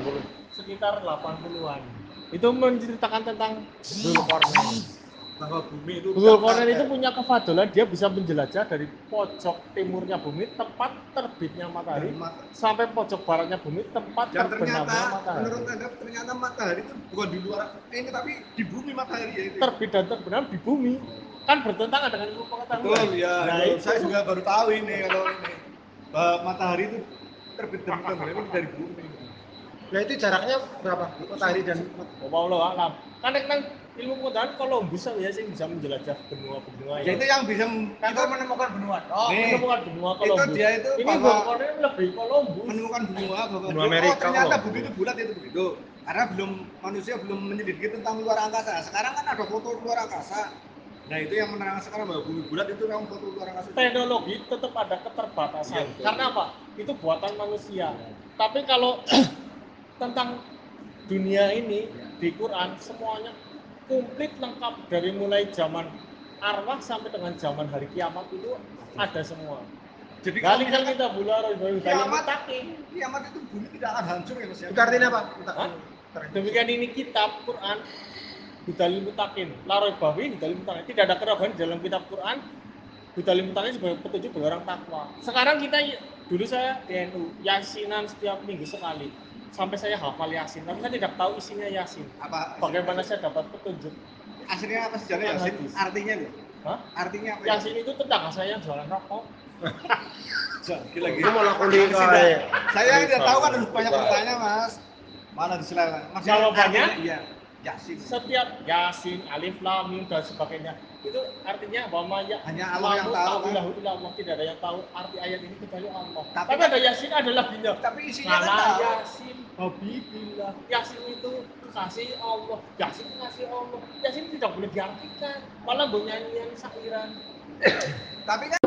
80. sekitar 80-an. Itu menceritakan tentang Zulkarnain. Bahwa bumi itu Zulkarnain itu punya kefadolan dia bisa menjelajah dari pojok timurnya bumi tempat terbitnya matahari mat- sampai pojok baratnya bumi tempat dan terbenamnya ternyata matahari. menurut anda ternyata matahari itu bukan di luar ini tapi di bumi matahari ya itu. Terbit dan terbenam di bumi. Kan bertentangan dengan ilmu pengetahuan. Betul ya. Nah, itu. itu. Saya juga baru tahu ini kalau ini bahwa matahari itu terbit dan terbenam dari bumi. Nah itu jaraknya berapa? Matahari dan Oh, Allah alam. Kan kan ilmu pengetahuan Columbus ya sih bisa menjelajah benua-benua Ya itu yang bisa Kan itu menemukan benua. Oh, Nih, menemukan benua itu Columbus. dia itu Ini Zulkarnain lebih Columbus. menemukan benua bahwa Benua Amerika oh ternyata bumi itu bulat itu begitu karena belum manusia belum menyelidiki tentang luar angkasa sekarang kan ada foto luar angkasa nah itu yang menerangkan sekarang bahwa bumi bulat itu kamu foto luar angkasa teknologi tetap ada keterbatasan. Betul. Karena apa? Itu buatan manusia. Tapi kalau tentang dunia ini di Quran semuanya komplit lengkap dari mulai zaman arwah sampai dengan zaman hari kiamat itu ada semua. jadi kalau Kali kan kita bulan Kiamat. takin. kiamat itu bumi tidak akan hancur ya mas ya itu artinya apa? Hah? Demikian ini kitab Quran Hudalil Mutakin, Laroy Bawi Hudalil Mutakin. Tidak ada keraguan di dalam kitab Quran Hudalil Mutakin sebagai petunjuk bagi orang takwa. Sekarang kita dulu saya di NU yasinan setiap minggu sekali sampai saya hafal yasin, tapi saya tidak tahu isinya yasin. apa Bagaimana saya dapat petunjuk? aslinya apa sejarah yasin hadis. artinya loh Hah? artinya apa Yasin itu tetangga saya yang jualan rokok. gila Itu malah kuliah Sudah. kayak. saya tidak tahu kan banyak bertanya mas mana di selera Maksudnya Jawabannya? artinya, iya yasin Setiap yasin, alif, lam, mim dan sebagainya itu artinya bahwa ya Hanya Allah yang tahu, kan? Ilahu illallah tidak ada yang tahu arti ayat ini kecuali Allah. Tapi Tapi, ada yasin ada laginya. tapi isinya kan tahu yasin, habibillah. Yasin itu kasih Allah. Yasin kasih Allah. Yasin tidak boleh diartikan. Malah buat nyanyian sairan. tapi kan